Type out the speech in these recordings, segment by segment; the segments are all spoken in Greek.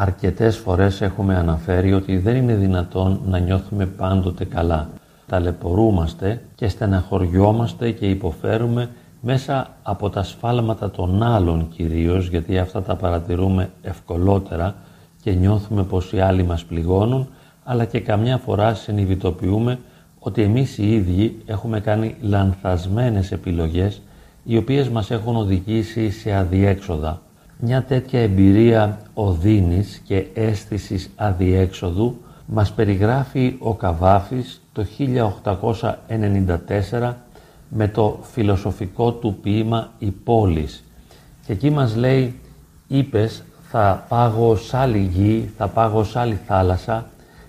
Αρκετές φορές έχουμε αναφέρει ότι δεν είναι δυνατόν να νιώθουμε πάντοτε καλά. Ταλαιπωρούμαστε και στεναχωριόμαστε και υποφέρουμε μέσα από τα σφάλματα των άλλων κυρίως, γιατί αυτά τα παρατηρούμε ευκολότερα και νιώθουμε πως οι άλλοι μας πληγώνουν, αλλά και καμιά φορά συνειδητοποιούμε ότι εμείς οι ίδιοι έχουμε κάνει λανθασμένες επιλογές οι οποίες μας έχουν οδηγήσει σε αδιέξοδα. Μια τέτοια εμπειρία οδύνης και αίσθησης αδιέξοδου μας περιγράφει ο Καβάφης το 1894 με το φιλοσοφικό του ποίημα «Η πόλης». Και εκεί μας λέει «Είπες θα πάγω σ' άλλη γη, θα πάγω σ' άλλη θάλασσα,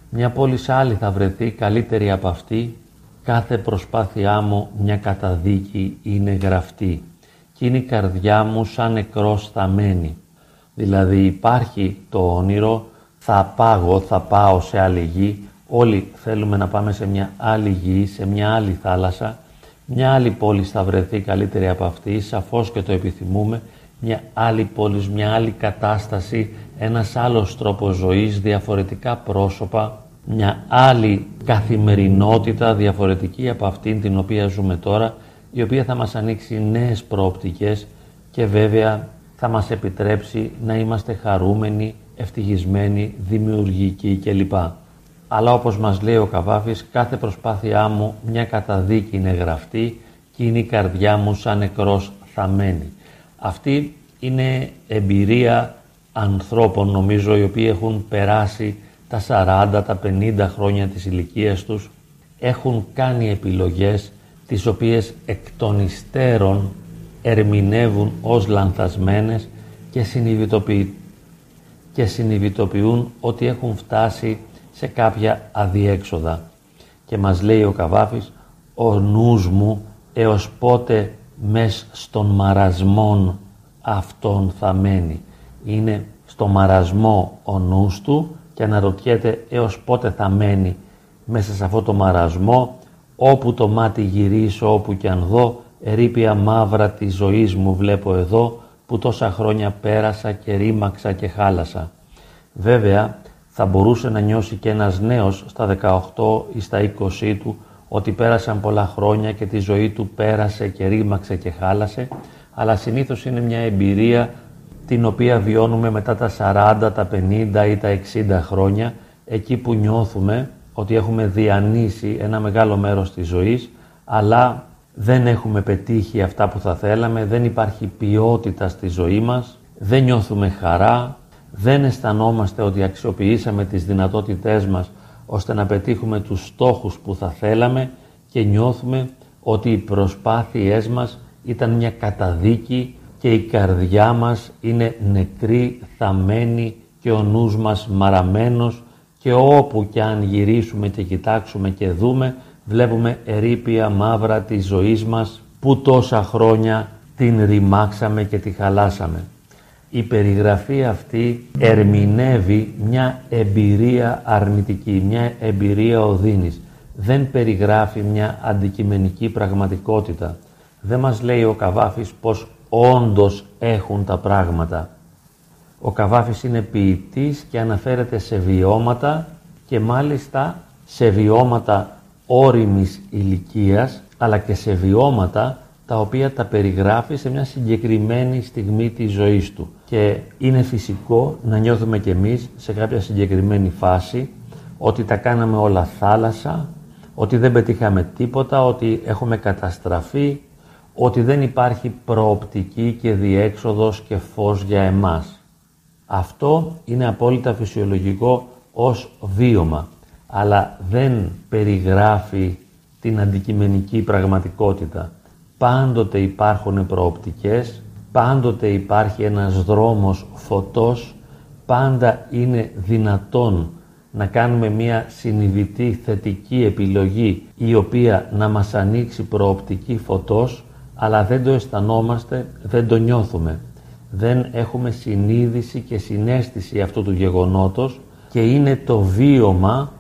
μια πόλη σ' άλλη θα βρεθεί καλύτερη από αυτή, κάθε προσπάθειά μου μια καταδίκη είναι γραφτή και είναι η καρδιά μου σαν νεκρός θα μένει. Δηλαδή υπάρχει το όνειρο, θα πάγω, θα πάω σε άλλη γη, όλοι θέλουμε να πάμε σε μια άλλη γη, σε μια άλλη θάλασσα, μια άλλη πόλη θα βρεθεί καλύτερη από αυτή, σαφώς και το επιθυμούμε, μια άλλη πόλη, μια άλλη κατάσταση, ένας άλλος τρόπος ζωής, διαφορετικά πρόσωπα, μια άλλη καθημερινότητα διαφορετική από αυτήν την οποία ζούμε τώρα, η οποία θα μας ανοίξει νέες προοπτικές και βέβαια θα μας επιτρέψει να είμαστε χαρούμενοι, ευτυχισμένοι, δημιουργικοί κλπ. Αλλά όπως μας λέει ο Καβάφης, κάθε προσπάθειά μου μια καταδίκη είναι γραφτή και είναι η καρδιά μου σαν νεκρός θα μένει. Αυτή είναι εμπειρία ανθρώπων νομίζω οι οποίοι έχουν περάσει τα 40, τα 50 χρόνια της ηλικίας τους, έχουν κάνει επιλογές τις οποίες εκ των υστέρων ερμηνεύουν ως λανθασμένες και, και συνειδητοποιούν ότι έχουν φτάσει σε κάποια αδιέξοδα. Και μας λέει ο Καβάφης, ο νους μου έως πότε μες στον μαρασμόν αυτόν θα μένει. Είναι στο μαρασμό ο νους του και αναρωτιέται έως πότε θα μένει μέσα σε αυτό το μαρασμό όπου το μάτι γυρίσω, όπου και αν δω, ερήπια μαύρα της ζωής μου βλέπω εδώ, που τόσα χρόνια πέρασα και ρήμαξα και χάλασα. Βέβαια, θα μπορούσε να νιώσει και ένας νέος στα 18 ή στα 20 του ότι πέρασαν πολλά χρόνια και τη ζωή του πέρασε και ρήμαξε και χάλασε, αλλά συνήθως είναι μια εμπειρία την οποία βιώνουμε μετά τα 40, τα 50 ή τα 60 χρόνια, εκεί που νιώθουμε ότι έχουμε διανύσει ένα μεγάλο μέρος της ζωής, αλλά δεν έχουμε πετύχει αυτά που θα θέλαμε, δεν υπάρχει ποιότητα στη ζωή μας, δεν νιώθουμε χαρά, δεν αισθανόμαστε ότι αξιοποιήσαμε τις δυνατότητές μας ώστε να πετύχουμε τους στόχους που θα θέλαμε και νιώθουμε ότι οι προσπάθειές μας ήταν μια καταδίκη και η καρδιά μας είναι νεκρή, θαμένη και ο νους μας μαραμένος και όπου κι αν γυρίσουμε και κοιτάξουμε και δούμε βλέπουμε ερήπια μαύρα της ζωής μας που τόσα χρόνια την ρημάξαμε και τη χαλάσαμε. Η περιγραφή αυτή ερμηνεύει μια εμπειρία αρνητική, μια εμπειρία οδύνης. Δεν περιγράφει μια αντικειμενική πραγματικότητα. Δεν μας λέει ο Καβάφης πως όντως έχουν τα πράγματα. Ο Καβάφης είναι ποιητής και αναφέρεται σε βιώματα και μάλιστα σε βιώματα όριμης ηλικίας αλλά και σε βιώματα τα οποία τα περιγράφει σε μια συγκεκριμένη στιγμή της ζωής του. Και είναι φυσικό να νιώθουμε κι εμείς σε κάποια συγκεκριμένη φάση ότι τα κάναμε όλα θάλασσα, ότι δεν πετύχαμε τίποτα, ότι έχουμε καταστραφεί, ότι δεν υπάρχει προοπτική και διέξοδος και φως για εμάς. Αυτό είναι απόλυτα φυσιολογικό ως βίωμα, αλλά δεν περιγράφει την αντικειμενική πραγματικότητα. Πάντοτε υπάρχουν προοπτικές, πάντοτε υπάρχει ένας δρόμος φωτός, πάντα είναι δυνατόν να κάνουμε μία συνειδητή θετική επιλογή η οποία να μας ανοίξει προοπτική φωτός αλλά δεν το αισθανόμαστε, δεν το νιώθουμε. Δεν έχουμε συνείδηση και συνέστηση αυτού του γεγονότος και είναι το βίωμα,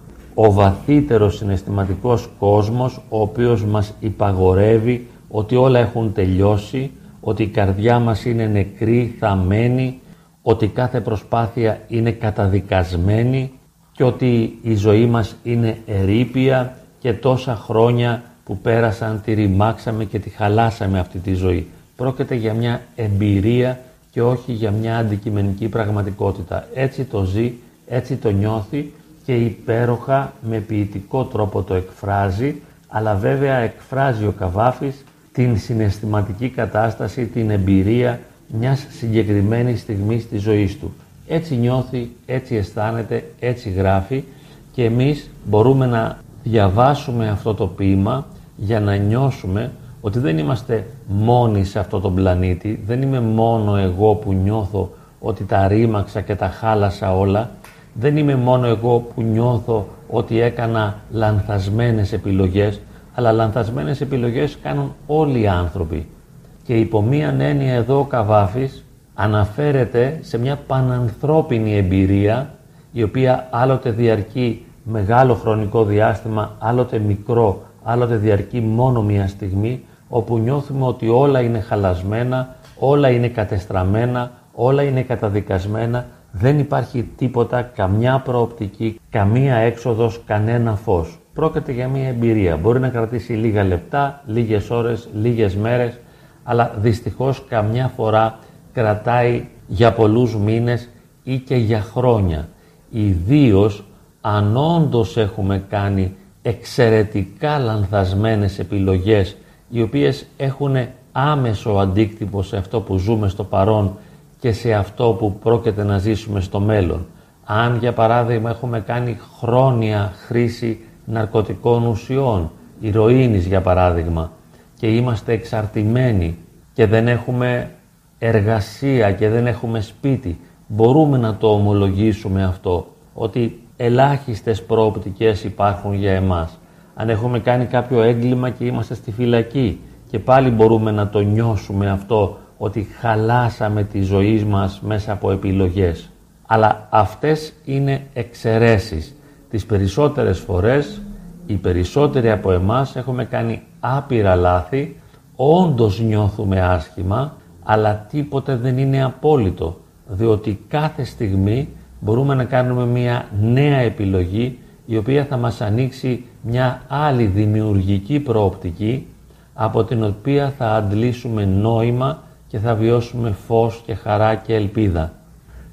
ο βαθύτερος συναισθηματικός κόσμος, ο οποίος μας υπαγορεύει ότι όλα έχουν τελειώσει, ότι η καρδιά μας είναι νεκρή, θαμένη, ότι κάθε προσπάθεια είναι καταδικασμένη και ότι η ζωή μας είναι ερήπια και τόσα χρόνια που πέρασαν τη ρημάξαμε και τη χαλάσαμε αυτή τη ζωή. Πρόκειται για μια εμπειρία και όχι για μια αντικειμενική πραγματικότητα. Έτσι το ζει, έτσι το νιώθει και υπέροχα με ποιητικό τρόπο το εκφράζει, αλλά βέβαια εκφράζει ο Καβάφης την συναισθηματική κατάσταση, την εμπειρία μιας συγκεκριμένης στιγμής της ζωής του. Έτσι νιώθει, έτσι αισθάνεται, έτσι γράφει και εμείς μπορούμε να διαβάσουμε αυτό το ποίημα για να νιώσουμε ότι δεν είμαστε μόνοι σε αυτό τον πλανήτη, δεν είμαι μόνο εγώ που νιώθω ότι τα ρήμαξα και τα χάλασα όλα, δεν είμαι μόνο εγώ που νιώθω ότι έκανα λανθασμένες επιλογές, αλλά λανθασμένες επιλογές κάνουν όλοι οι άνθρωποι. Και υπό μίαν έννοια εδώ ο Καβάφης αναφέρεται σε μια πανανθρώπινη εμπειρία η οποία άλλοτε διαρκεί μεγάλο χρονικό διάστημα, άλλοτε μικρό, άλλοτε διαρκεί μόνο μια στιγμή, όπου νιώθουμε ότι όλα είναι χαλασμένα, όλα είναι κατεστραμμένα, όλα είναι καταδικασμένα, δεν υπάρχει τίποτα, καμιά προοπτική, καμία έξοδος, κανένα φως. Πρόκειται για μια εμπειρία. Μπορεί να κρατήσει λίγα λεπτά, λίγες ώρες, λίγες μέρες, αλλά δυστυχώς καμιά φορά κρατάει για πολλούς μήνες ή και για χρόνια. Ιδίως αν όντως έχουμε κάνει εξαιρετικά λανθασμένες επιλογές οι οποίες έχουν άμεσο αντίκτυπο σε αυτό που ζούμε στο παρόν και σε αυτό που πρόκειται να ζήσουμε στο μέλλον. Αν για παράδειγμα έχουμε κάνει χρόνια χρήση ναρκωτικών ουσιών, ηρωίνης για παράδειγμα, και είμαστε εξαρτημένοι και δεν έχουμε εργασία και δεν έχουμε σπίτι, μπορούμε να το ομολογήσουμε αυτό, ότι ελάχιστες προοπτικές υπάρχουν για εμάς. Αν έχουμε κάνει κάποιο έγκλημα και είμαστε στη φυλακή και πάλι μπορούμε να το νιώσουμε αυτό, ότι χαλάσαμε τη ζωή μας μέσα από επιλογές. Αλλά αυτές είναι εξαιρέσεις. Τις περισσότερες φορές, οι περισσότεροι από εμάς έχουμε κάνει άπειρα λάθη, όντως νιώθουμε άσχημα, αλλά τίποτε δεν είναι απόλυτο, διότι κάθε στιγμή μπορούμε να κάνουμε μια νέα επιλογή η οποία θα μας ανοίξει μια άλλη δημιουργική προοπτική από την οποία θα αντλήσουμε νόημα και θα βιώσουμε φως και χαρά και ελπίδα.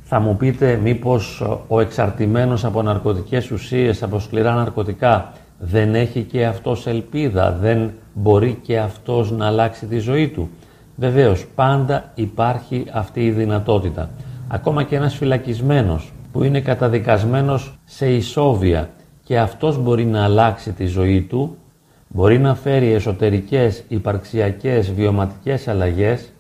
Θα μου πείτε μήπως ο εξαρτημένος από ναρκωτικές ουσίες, από σκληρά ναρκωτικά δεν έχει και αυτός ελπίδα, δεν μπορεί και αυτός να αλλάξει τη ζωή του. Βεβαίως, πάντα υπάρχει αυτή η δυνατότητα. Ακόμα και ένας φυλακισμένος που είναι καταδικασμένος σε ισόβια και αυτός μπορεί να αλλάξει τη ζωή του, μπορεί να φέρει εσωτερικές, υπαρξιακές, βιωματικές αλλαγές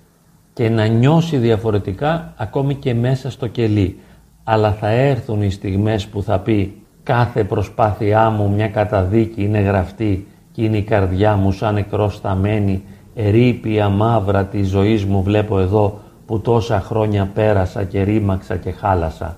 και να νιώσει διαφορετικά ακόμη και μέσα στο κελί. Αλλά θα έρθουν οι στιγμές που θα πει κάθε προσπάθειά μου μια καταδίκη είναι γραφτή και είναι η καρδιά μου σαν νεκρός σταμένη, ερήπια μαύρα τη ζωής μου βλέπω εδώ που τόσα χρόνια πέρασα και ρήμαξα και χάλασα.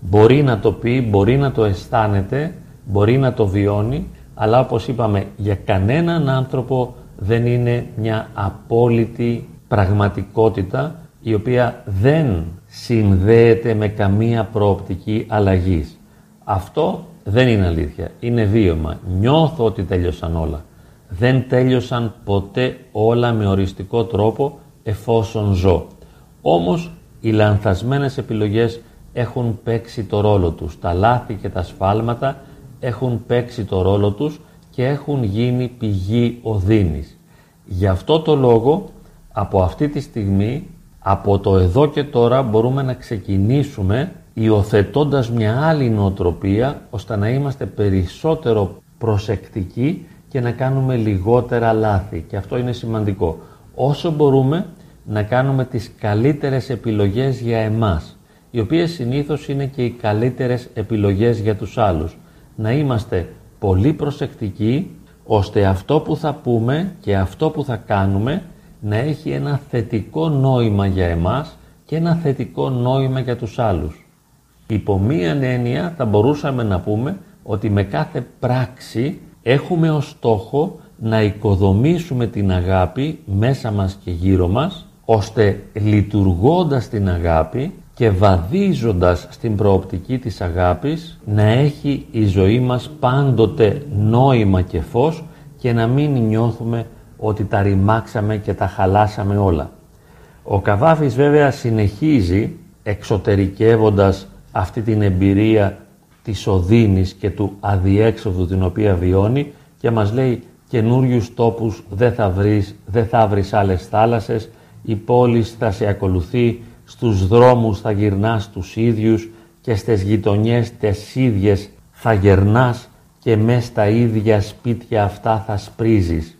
Μπορεί να το πει, μπορεί να το αισθάνεται, μπορεί να το βιώνει, αλλά όπως είπαμε για κανέναν άνθρωπο δεν είναι μια απόλυτη πραγματικότητα η οποία δεν συνδέεται με καμία προοπτική αλλαγής. Αυτό δεν είναι αλήθεια, είναι βίωμα. Νιώθω ότι τέλειωσαν όλα. Δεν τέλειωσαν ποτέ όλα με οριστικό τρόπο εφόσον ζω. Όμως οι λανθασμένες επιλογές έχουν παίξει το ρόλο τους. Τα λάθη και τα σφάλματα έχουν παίξει το ρόλο τους και έχουν γίνει πηγή οδύνης. Γι' αυτό το λόγο από αυτή τη στιγμή, από το εδώ και τώρα μπορούμε να ξεκινήσουμε υιοθετώντας μια άλλη νοοτροπία ώστε να είμαστε περισσότερο προσεκτικοί και να κάνουμε λιγότερα λάθη. Και αυτό είναι σημαντικό. Όσο μπορούμε να κάνουμε τις καλύτερες επιλογές για εμάς, οι οποίες συνήθως είναι και οι καλύτερες επιλογές για τους άλλους. Να είμαστε πολύ προσεκτικοί, ώστε αυτό που θα πούμε και αυτό που θα κάνουμε να έχει ένα θετικό νόημα για εμάς και ένα θετικό νόημα για τους άλλους. Υπό μία έννοια θα μπορούσαμε να πούμε ότι με κάθε πράξη έχουμε ως στόχο να οικοδομήσουμε την αγάπη μέσα μας και γύρω μας, ώστε λειτουργώντας την αγάπη και βαδίζοντας στην προοπτική της αγάπης να έχει η ζωή μας πάντοτε νόημα και φως και να μην νιώθουμε ότι τα ρημάξαμε και τα χαλάσαμε όλα. Ο Καβάφης βέβαια συνεχίζει εξωτερικεύοντας αυτή την εμπειρία της οδύνης και του αδιέξοδου την οποία βιώνει και μας λέει καινούριους τόπους δεν θα βρεις, δεν θα βρεις άλλες θάλασσες, η πόλη θα σε ακολουθεί, στους δρόμους θα γυρνάς τους ίδιους και στις γειτονιές τις ίδιες θα γερνάς και μες στα ίδια σπίτια αυτά θα σπρίζεις.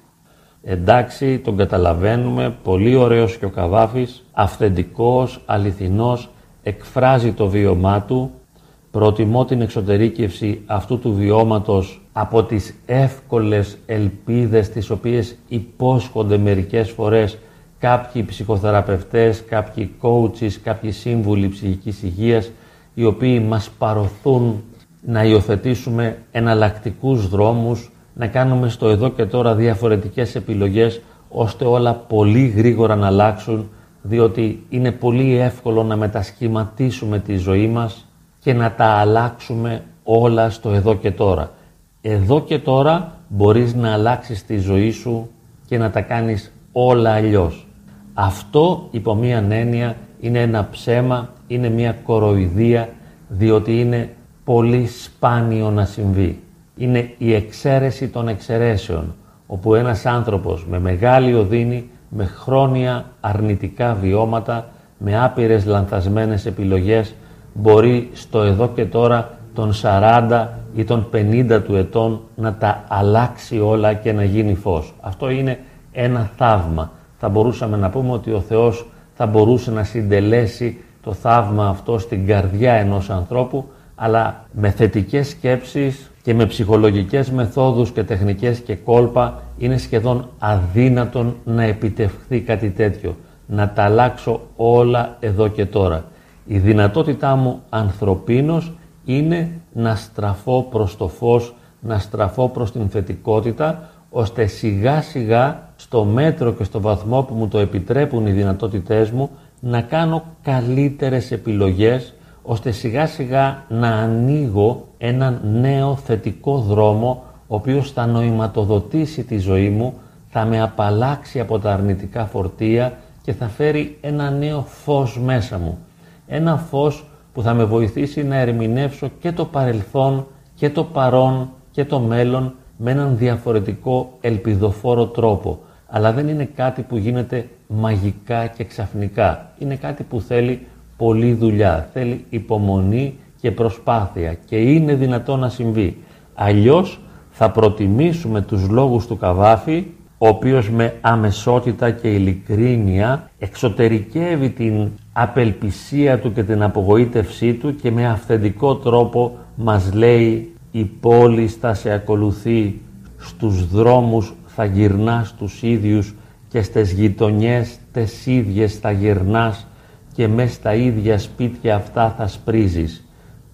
Εντάξει, τον καταλαβαίνουμε, πολύ ωραίος και ο Καβάφης, αυθεντικός, αληθινός, εκφράζει το βίωμά του, προτιμώ την εξωτερήκευση αυτού του βιώματος από τις εύκολες ελπίδες τις οποίες υπόσχονται μερικές φορές κάποιοι ψυχοθεραπευτές, κάποιοι coaches, κάποιοι σύμβουλοι ψυχικής υγείας οι οποίοι μας παροθούν να υιοθετήσουμε εναλλακτικούς δρόμους, να κάνουμε στο εδώ και τώρα διαφορετικές επιλογές ώστε όλα πολύ γρήγορα να αλλάξουν διότι είναι πολύ εύκολο να μετασχηματίσουμε τη ζωή μας και να τα αλλάξουμε όλα στο εδώ και τώρα. Εδώ και τώρα μπορείς να αλλάξεις τη ζωή σου και να τα κάνεις όλα αλλιώς. Αυτό υπό μία έννοια είναι ένα ψέμα, είναι μία κοροϊδία, διότι είναι πολύ σπάνιο να συμβεί. Είναι η εξαίρεση των εξαιρέσεων, όπου ένας άνθρωπος με μεγάλη οδύνη, με χρόνια αρνητικά βιώματα, με άπειρες λανθασμένες επιλογές, μπορεί στο εδώ και τώρα των 40 ή των 50 του ετών να τα αλλάξει όλα και να γίνει φως. Αυτό είναι ένα θαύμα. Θα μπορούσαμε να πούμε ότι ο Θεός θα μπορούσε να συντελέσει το θαύμα αυτό στην καρδιά ενός ανθρώπου, αλλά με θετικές σκέψεις και με ψυχολογικές μεθόδους και τεχνικές και κόλπα είναι σχεδόν αδύνατον να επιτευχθεί κάτι τέτοιο. Να τα αλλάξω όλα εδώ και τώρα. Η δυνατότητά μου ανθρωπίνος είναι να στραφώ προς το φως, να στραφώ προς την θετικότητα, ώστε σιγά σιγά στο μέτρο και στο βαθμό που μου το επιτρέπουν οι δυνατότητές μου να κάνω καλύτερες επιλογές ώστε σιγά σιγά να ανοίγω έναν νέο θετικό δρόμο ο οποίος θα νοηματοδοτήσει τη ζωή μου, θα με απαλλάξει από τα αρνητικά φορτία και θα φέρει ένα νέο φως μέσα μου. Ένα φως που θα με βοηθήσει να ερμηνεύσω και το παρελθόν και το παρόν και το μέλλον με έναν διαφορετικό ελπιδοφόρο τρόπο. Αλλά δεν είναι κάτι που γίνεται μαγικά και ξαφνικά. Είναι κάτι που θέλει πολλή δουλειά, θέλει υπομονή και προσπάθεια και είναι δυνατό να συμβεί. Αλλιώς θα προτιμήσουμε τους λόγους του Καβάφη, ο οποίος με αμεσότητα και ειλικρίνεια εξωτερικεύει την απελπισία του και την απογοήτευσή του και με αυθεντικό τρόπο μας λέει η πόλη θα σε ακολουθεί στους δρόμους θα γυρνάς τους ίδιους και στις γειτονιές τες ίδιες θα γυρνάς και μες στα ίδια σπίτια αυτά θα σπρίζεις.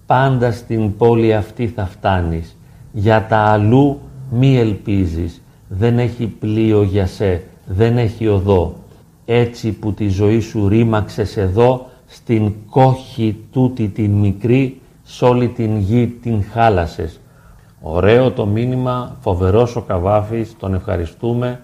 Πάντα στην πόλη αυτή θα φτάνεις. Για τα αλλού μη ελπίζεις. Δεν έχει πλοίο για σε, δεν έχει οδό. Έτσι που τη ζωή σου ρήμαξες εδώ, στην κόχη τούτη την μικρή, σ' όλη την γη την χάλασες. Ωραίο το μήνυμα, φοβερός ο Καβάφης, τον ευχαριστούμε,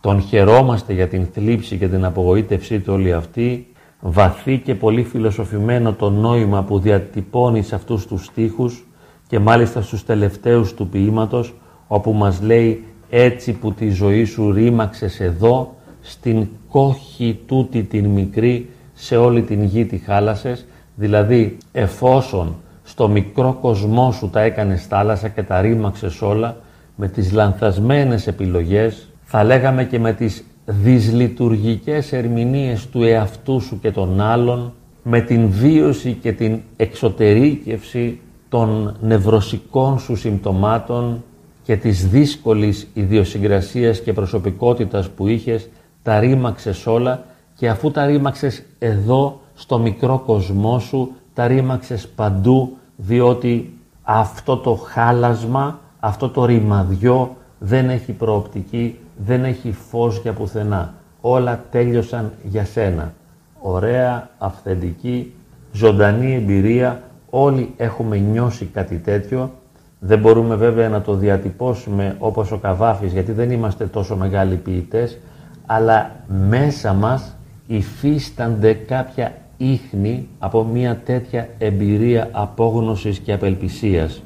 τον χαιρόμαστε για την θλίψη και την απογοήτευσή του όλη αυτή, βαθύ και πολύ φιλοσοφημένο το νόημα που διατυπώνει σε αυτούς τους στίχους και μάλιστα στους τελευταίους του ποίηματος, όπου μας λέει έτσι που τη ζωή σου ρήμαξες εδώ, στην κόχη τούτη την μικρή, σε όλη την γη τη χάλασες, δηλαδή εφόσον στο μικρό κοσμό σου τα έκανες θάλασσα και τα ρήμαξες όλα, με τις λανθασμένες επιλογές, θα λέγαμε και με τις δυσλειτουργικές ερμηνείες του εαυτού σου και των άλλων, με την βίωση και την εξωτερήκευση των νευρωσικών σου συμπτωμάτων και της δύσκολης ιδιοσυγκρασίας και προσωπικότητας που είχες, τα ρήμαξες όλα και αφού τα ρήμαξες εδώ στο μικρό κοσμό σου, τα ρήμαξες παντού διότι αυτό το χάλασμα, αυτό το ρημαδιό δεν έχει προοπτική, δεν έχει φως για πουθενά. Όλα τέλειωσαν για σένα. Ωραία, αυθεντική, ζωντανή εμπειρία, όλοι έχουμε νιώσει κάτι τέτοιο. Δεν μπορούμε βέβαια να το διατυπώσουμε όπως ο Καβάφης, γιατί δεν είμαστε τόσο μεγάλοι ποιητές, αλλά μέσα μας υφίστανται κάποια ίχνη από μια τέτοια εμπειρία απόγνωσης και απελπισίας.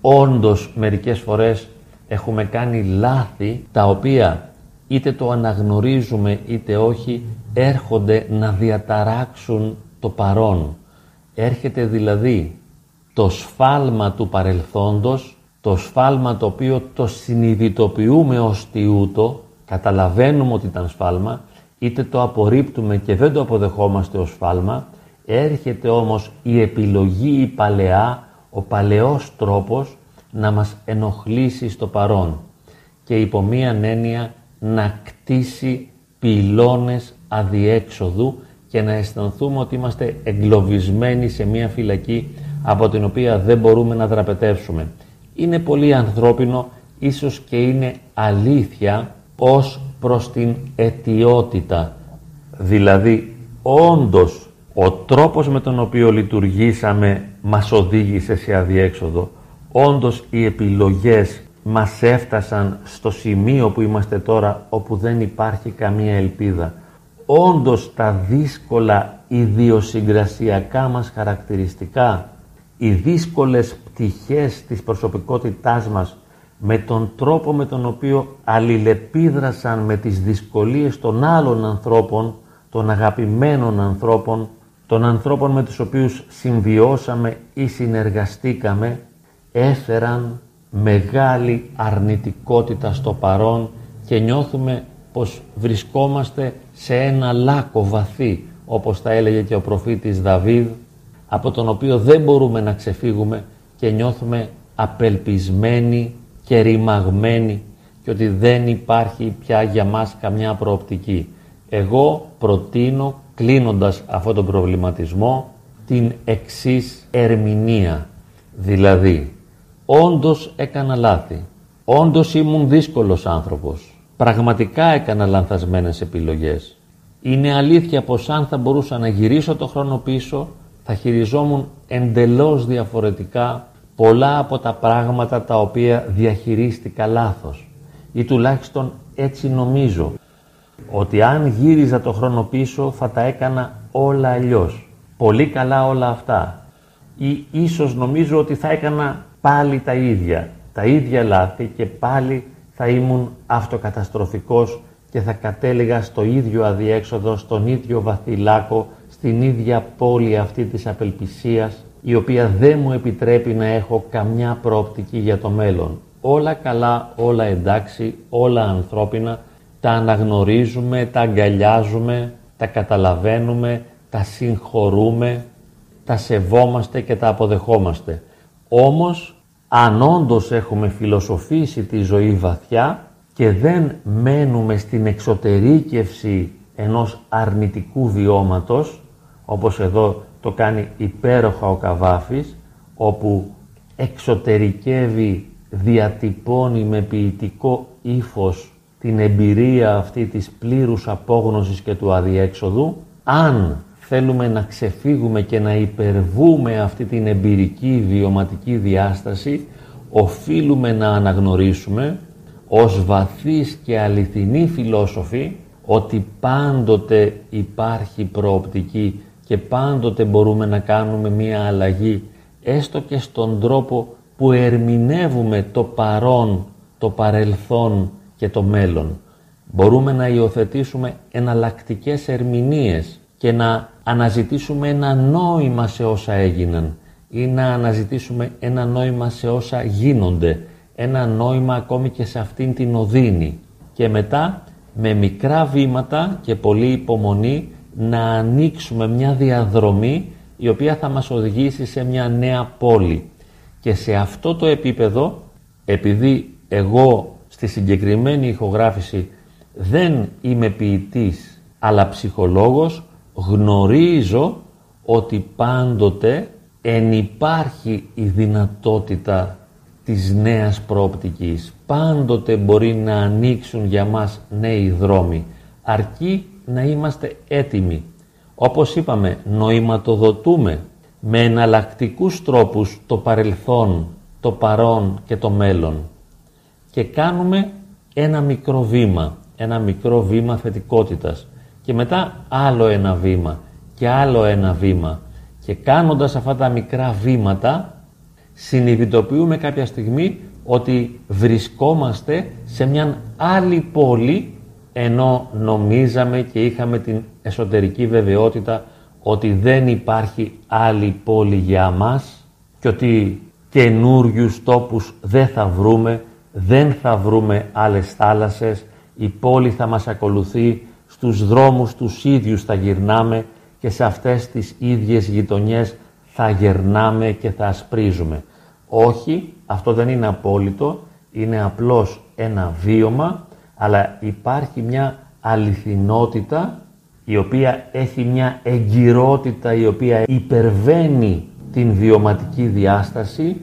Όντως μερικές φορές έχουμε κάνει λάθη τα οποία είτε το αναγνωρίζουμε είτε όχι έρχονται να διαταράξουν το παρόν. Έρχεται δηλαδή το σφάλμα του παρελθόντος, το σφάλμα το οποίο το συνειδητοποιούμε ως τιούτο, καταλαβαίνουμε ότι ήταν σφάλμα, είτε το απορρίπτουμε και δεν το αποδεχόμαστε ως σφάλμα, έρχεται όμως η επιλογή η παλαιά, ο παλαιός τρόπος να μας ενοχλήσει στο παρόν και υπό μία έννοια να κτίσει πυλώνες αδιέξοδου και να αισθανθούμε ότι είμαστε εγκλωβισμένοι σε μία φυλακή από την οποία δεν μπορούμε να δραπετεύσουμε. Είναι πολύ ανθρώπινο, ίσως και είναι αλήθεια ως προς την αιτιότητα. Δηλαδή, όντως, ο τρόπος με τον οποίο λειτουργήσαμε μας οδήγησε σε αδιέξοδο. Όντως, οι επιλογές μας έφτασαν στο σημείο που είμαστε τώρα, όπου δεν υπάρχει καμία ελπίδα. Όντως, τα δύσκολα ιδιοσυγκρασιακά μας χαρακτηριστικά, οι δύσκολες πτυχές της προσωπικότητάς μας με τον τρόπο με τον οποίο αλληλεπίδρασαν με τις δυσκολίες των άλλων ανθρώπων, των αγαπημένων ανθρώπων, των ανθρώπων με τους οποίους συμβιώσαμε ή συνεργαστήκαμε, έφεραν μεγάλη αρνητικότητα στο παρόν και νιώθουμε πως βρισκόμαστε σε ένα λάκκο βαθύ, όπως τα έλεγε και ο προφήτης Δαβίδ, από τον οποίο δεν μπορούμε να ξεφύγουμε και νιώθουμε απελπισμένοι και ρημαγμένοι και ότι δεν υπάρχει πια για μας καμιά προοπτική. Εγώ προτείνω, κλείνοντας αυτό τον προβληματισμό, την εξής ερμηνεία. Δηλαδή, όντως έκανα λάθη. Όντως ήμουν δύσκολος άνθρωπος. Πραγματικά έκανα λανθασμένες επιλογές. Είναι αλήθεια πως αν θα μπορούσα να γυρίσω το χρόνο πίσω, θα χειριζόμουν εντελώς διαφορετικά πολλά από τα πράγματα τα οποία διαχειρίστηκα λάθος ή τουλάχιστον έτσι νομίζω ότι αν γύριζα το χρόνο πίσω θα τα έκανα όλα αλλιώς. Πολύ καλά όλα αυτά. Ή ίσως νομίζω ότι θα έκανα πάλι τα ίδια. Τα ίδια λάθη και πάλι θα ήμουν αυτοκαταστροφικός και θα κατέληγα στο ίδιο αδιέξοδο, στον ίδιο βαθυλάκο, στην ίδια πόλη αυτή της απελπισίας η οποία δεν μου επιτρέπει να έχω καμιά προοπτική για το μέλλον. Όλα καλά, όλα εντάξει, όλα ανθρώπινα, τα αναγνωρίζουμε, τα αγκαλιάζουμε, τα καταλαβαίνουμε, τα συγχωρούμε, τα σεβόμαστε και τα αποδεχόμαστε. Όμως, αν όντως έχουμε φιλοσοφήσει τη ζωή βαθιά και δεν μένουμε στην εξωτερήκευση ενός αρνητικού βιώματος, όπως εδώ το κάνει υπέροχα ο Καβάφης, όπου εξωτερικεύει, διατυπώνει με ποιητικό ύφος την εμπειρία αυτή της πλήρους απόγνωσης και του αδιέξοδου, αν θέλουμε να ξεφύγουμε και να υπερβούμε αυτή την εμπειρική βιωματική διάσταση, οφείλουμε να αναγνωρίσουμε ως βαθύς και αληθινοί φιλόσοφοι ότι πάντοτε υπάρχει προοπτική και πάντοτε μπορούμε να κάνουμε μία αλλαγή έστω και στον τρόπο που ερμηνεύουμε το παρόν, το παρελθόν και το μέλλον. Μπορούμε να υιοθετήσουμε εναλλακτικές ερμηνείες και να αναζητήσουμε ένα νόημα σε όσα έγιναν ή να αναζητήσουμε ένα νόημα σε όσα γίνονται, ένα νόημα ακόμη και σε αυτήν την οδύνη. Και μετά με μικρά βήματα και πολλή υπομονή να ανοίξουμε μια διαδρομή η οποία θα μας οδηγήσει σε μια νέα πόλη. Και σε αυτό το επίπεδο, επειδή εγώ στη συγκεκριμένη ηχογράφηση δεν είμαι ποιητής αλλά ψυχολόγος, γνωρίζω ότι πάντοτε ενυπάρχει η δυνατότητα της νέας προοπτικής. Πάντοτε μπορεί να ανοίξουν για μας νέοι δρόμοι, αρκεί να είμαστε έτοιμοι. Όπως είπαμε, νοηματοδοτούμε με εναλλακτικούς τρόπους το παρελθόν, το παρόν και το μέλλον και κάνουμε ένα μικρό βήμα, ένα μικρό βήμα θετικότητας και μετά άλλο ένα βήμα και άλλο ένα βήμα. Και κάνοντας αυτά τα μικρά βήματα συνειδητοποιούμε κάποια στιγμή ότι βρισκόμαστε σε μια άλλη πόλη ενώ νομίζαμε και είχαμε την εσωτερική βεβαιότητα ότι δεν υπάρχει άλλη πόλη για μας και ότι καινούριους τόπους δεν θα βρούμε, δεν θα βρούμε άλλες θάλασσες, η πόλη θα μας ακολουθεί, στους δρόμους τους ίδιους θα γυρνάμε και σε αυτές τις ίδιες γειτονιές θα γερνάμε και θα ασπρίζουμε. Όχι, αυτό δεν είναι απόλυτο, είναι απλώς ένα βίωμα, αλλά υπάρχει μια αληθινότητα η οποία έχει μια εγκυρότητα η οποία υπερβαίνει την βιωματική διάσταση,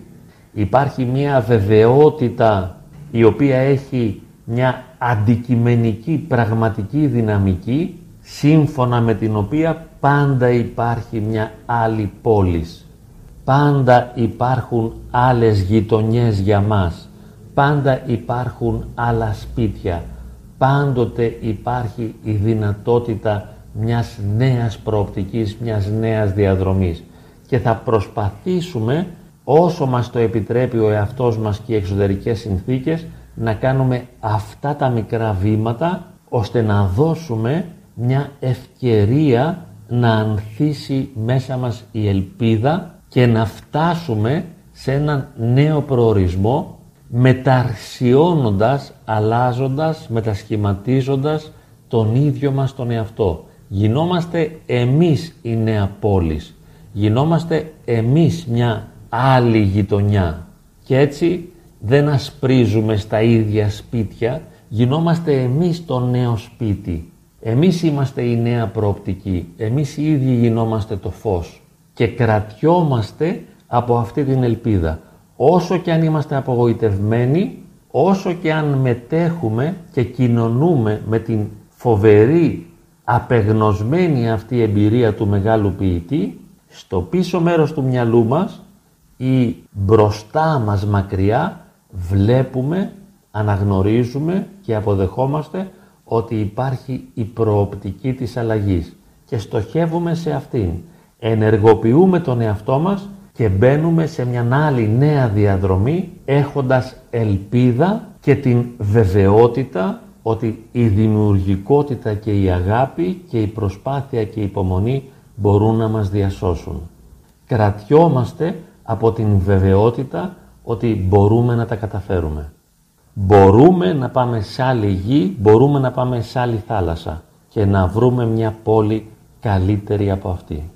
υπάρχει μια βεβαιότητα η οποία έχει μια αντικειμενική πραγματική δυναμική σύμφωνα με την οποία πάντα υπάρχει μια άλλη πόλης. Πάντα υπάρχουν άλλες γειτονιές για μας. Πάντα υπάρχουν άλλα σπίτια. Πάντοτε υπάρχει η δυνατότητα μιας νέας προοπτικής, μιας νέας διαδρομής. Και θα προσπαθήσουμε όσο μας το επιτρέπει ο εαυτός μας και οι εξωτερικές συνθήκες να κάνουμε αυτά τα μικρά βήματα ώστε να δώσουμε μια ευκαιρία να ανθίσει μέσα μας η ελπίδα και να φτάσουμε σε έναν νέο προορισμό μεταρσιώνοντας, αλλάζοντας, μετασχηματίζοντας τον ίδιο μας τον εαυτό. Γινόμαστε εμείς η νέα πόλης. Γινόμαστε εμείς μια άλλη γειτονιά. Και έτσι δεν ασπρίζουμε στα ίδια σπίτια, γινόμαστε εμείς το νέο σπίτι. Εμείς είμαστε η νέα προοπτική, εμείς οι ίδιοι γινόμαστε το φως και κρατιόμαστε από αυτή την ελπίδα. Όσο και αν είμαστε απογοητευμένοι, όσο και αν μετέχουμε και κοινωνούμε με την φοβερή, απεγνωσμένη αυτή εμπειρία του μεγάλου ποιητή, στο πίσω μέρος του μυαλού μας ή μπροστά μας μακριά βλέπουμε, αναγνωρίζουμε και αποδεχόμαστε ότι υπάρχει η προοπτική της αλλαγής και στοχεύουμε σε αυτήν. Ενεργοποιούμε τον εαυτό μας και μπαίνουμε σε μια άλλη νέα διαδρομή έχοντας ελπίδα και την βεβαιότητα ότι η δημιουργικότητα και η αγάπη και η προσπάθεια και η υπομονή μπορούν να μας διασώσουν. Κρατιόμαστε από την βεβαιότητα ότι μπορούμε να τα καταφέρουμε. Μπορούμε να πάμε σε άλλη γη, μπορούμε να πάμε σε άλλη θάλασσα και να βρούμε μια πόλη καλύτερη από αυτή.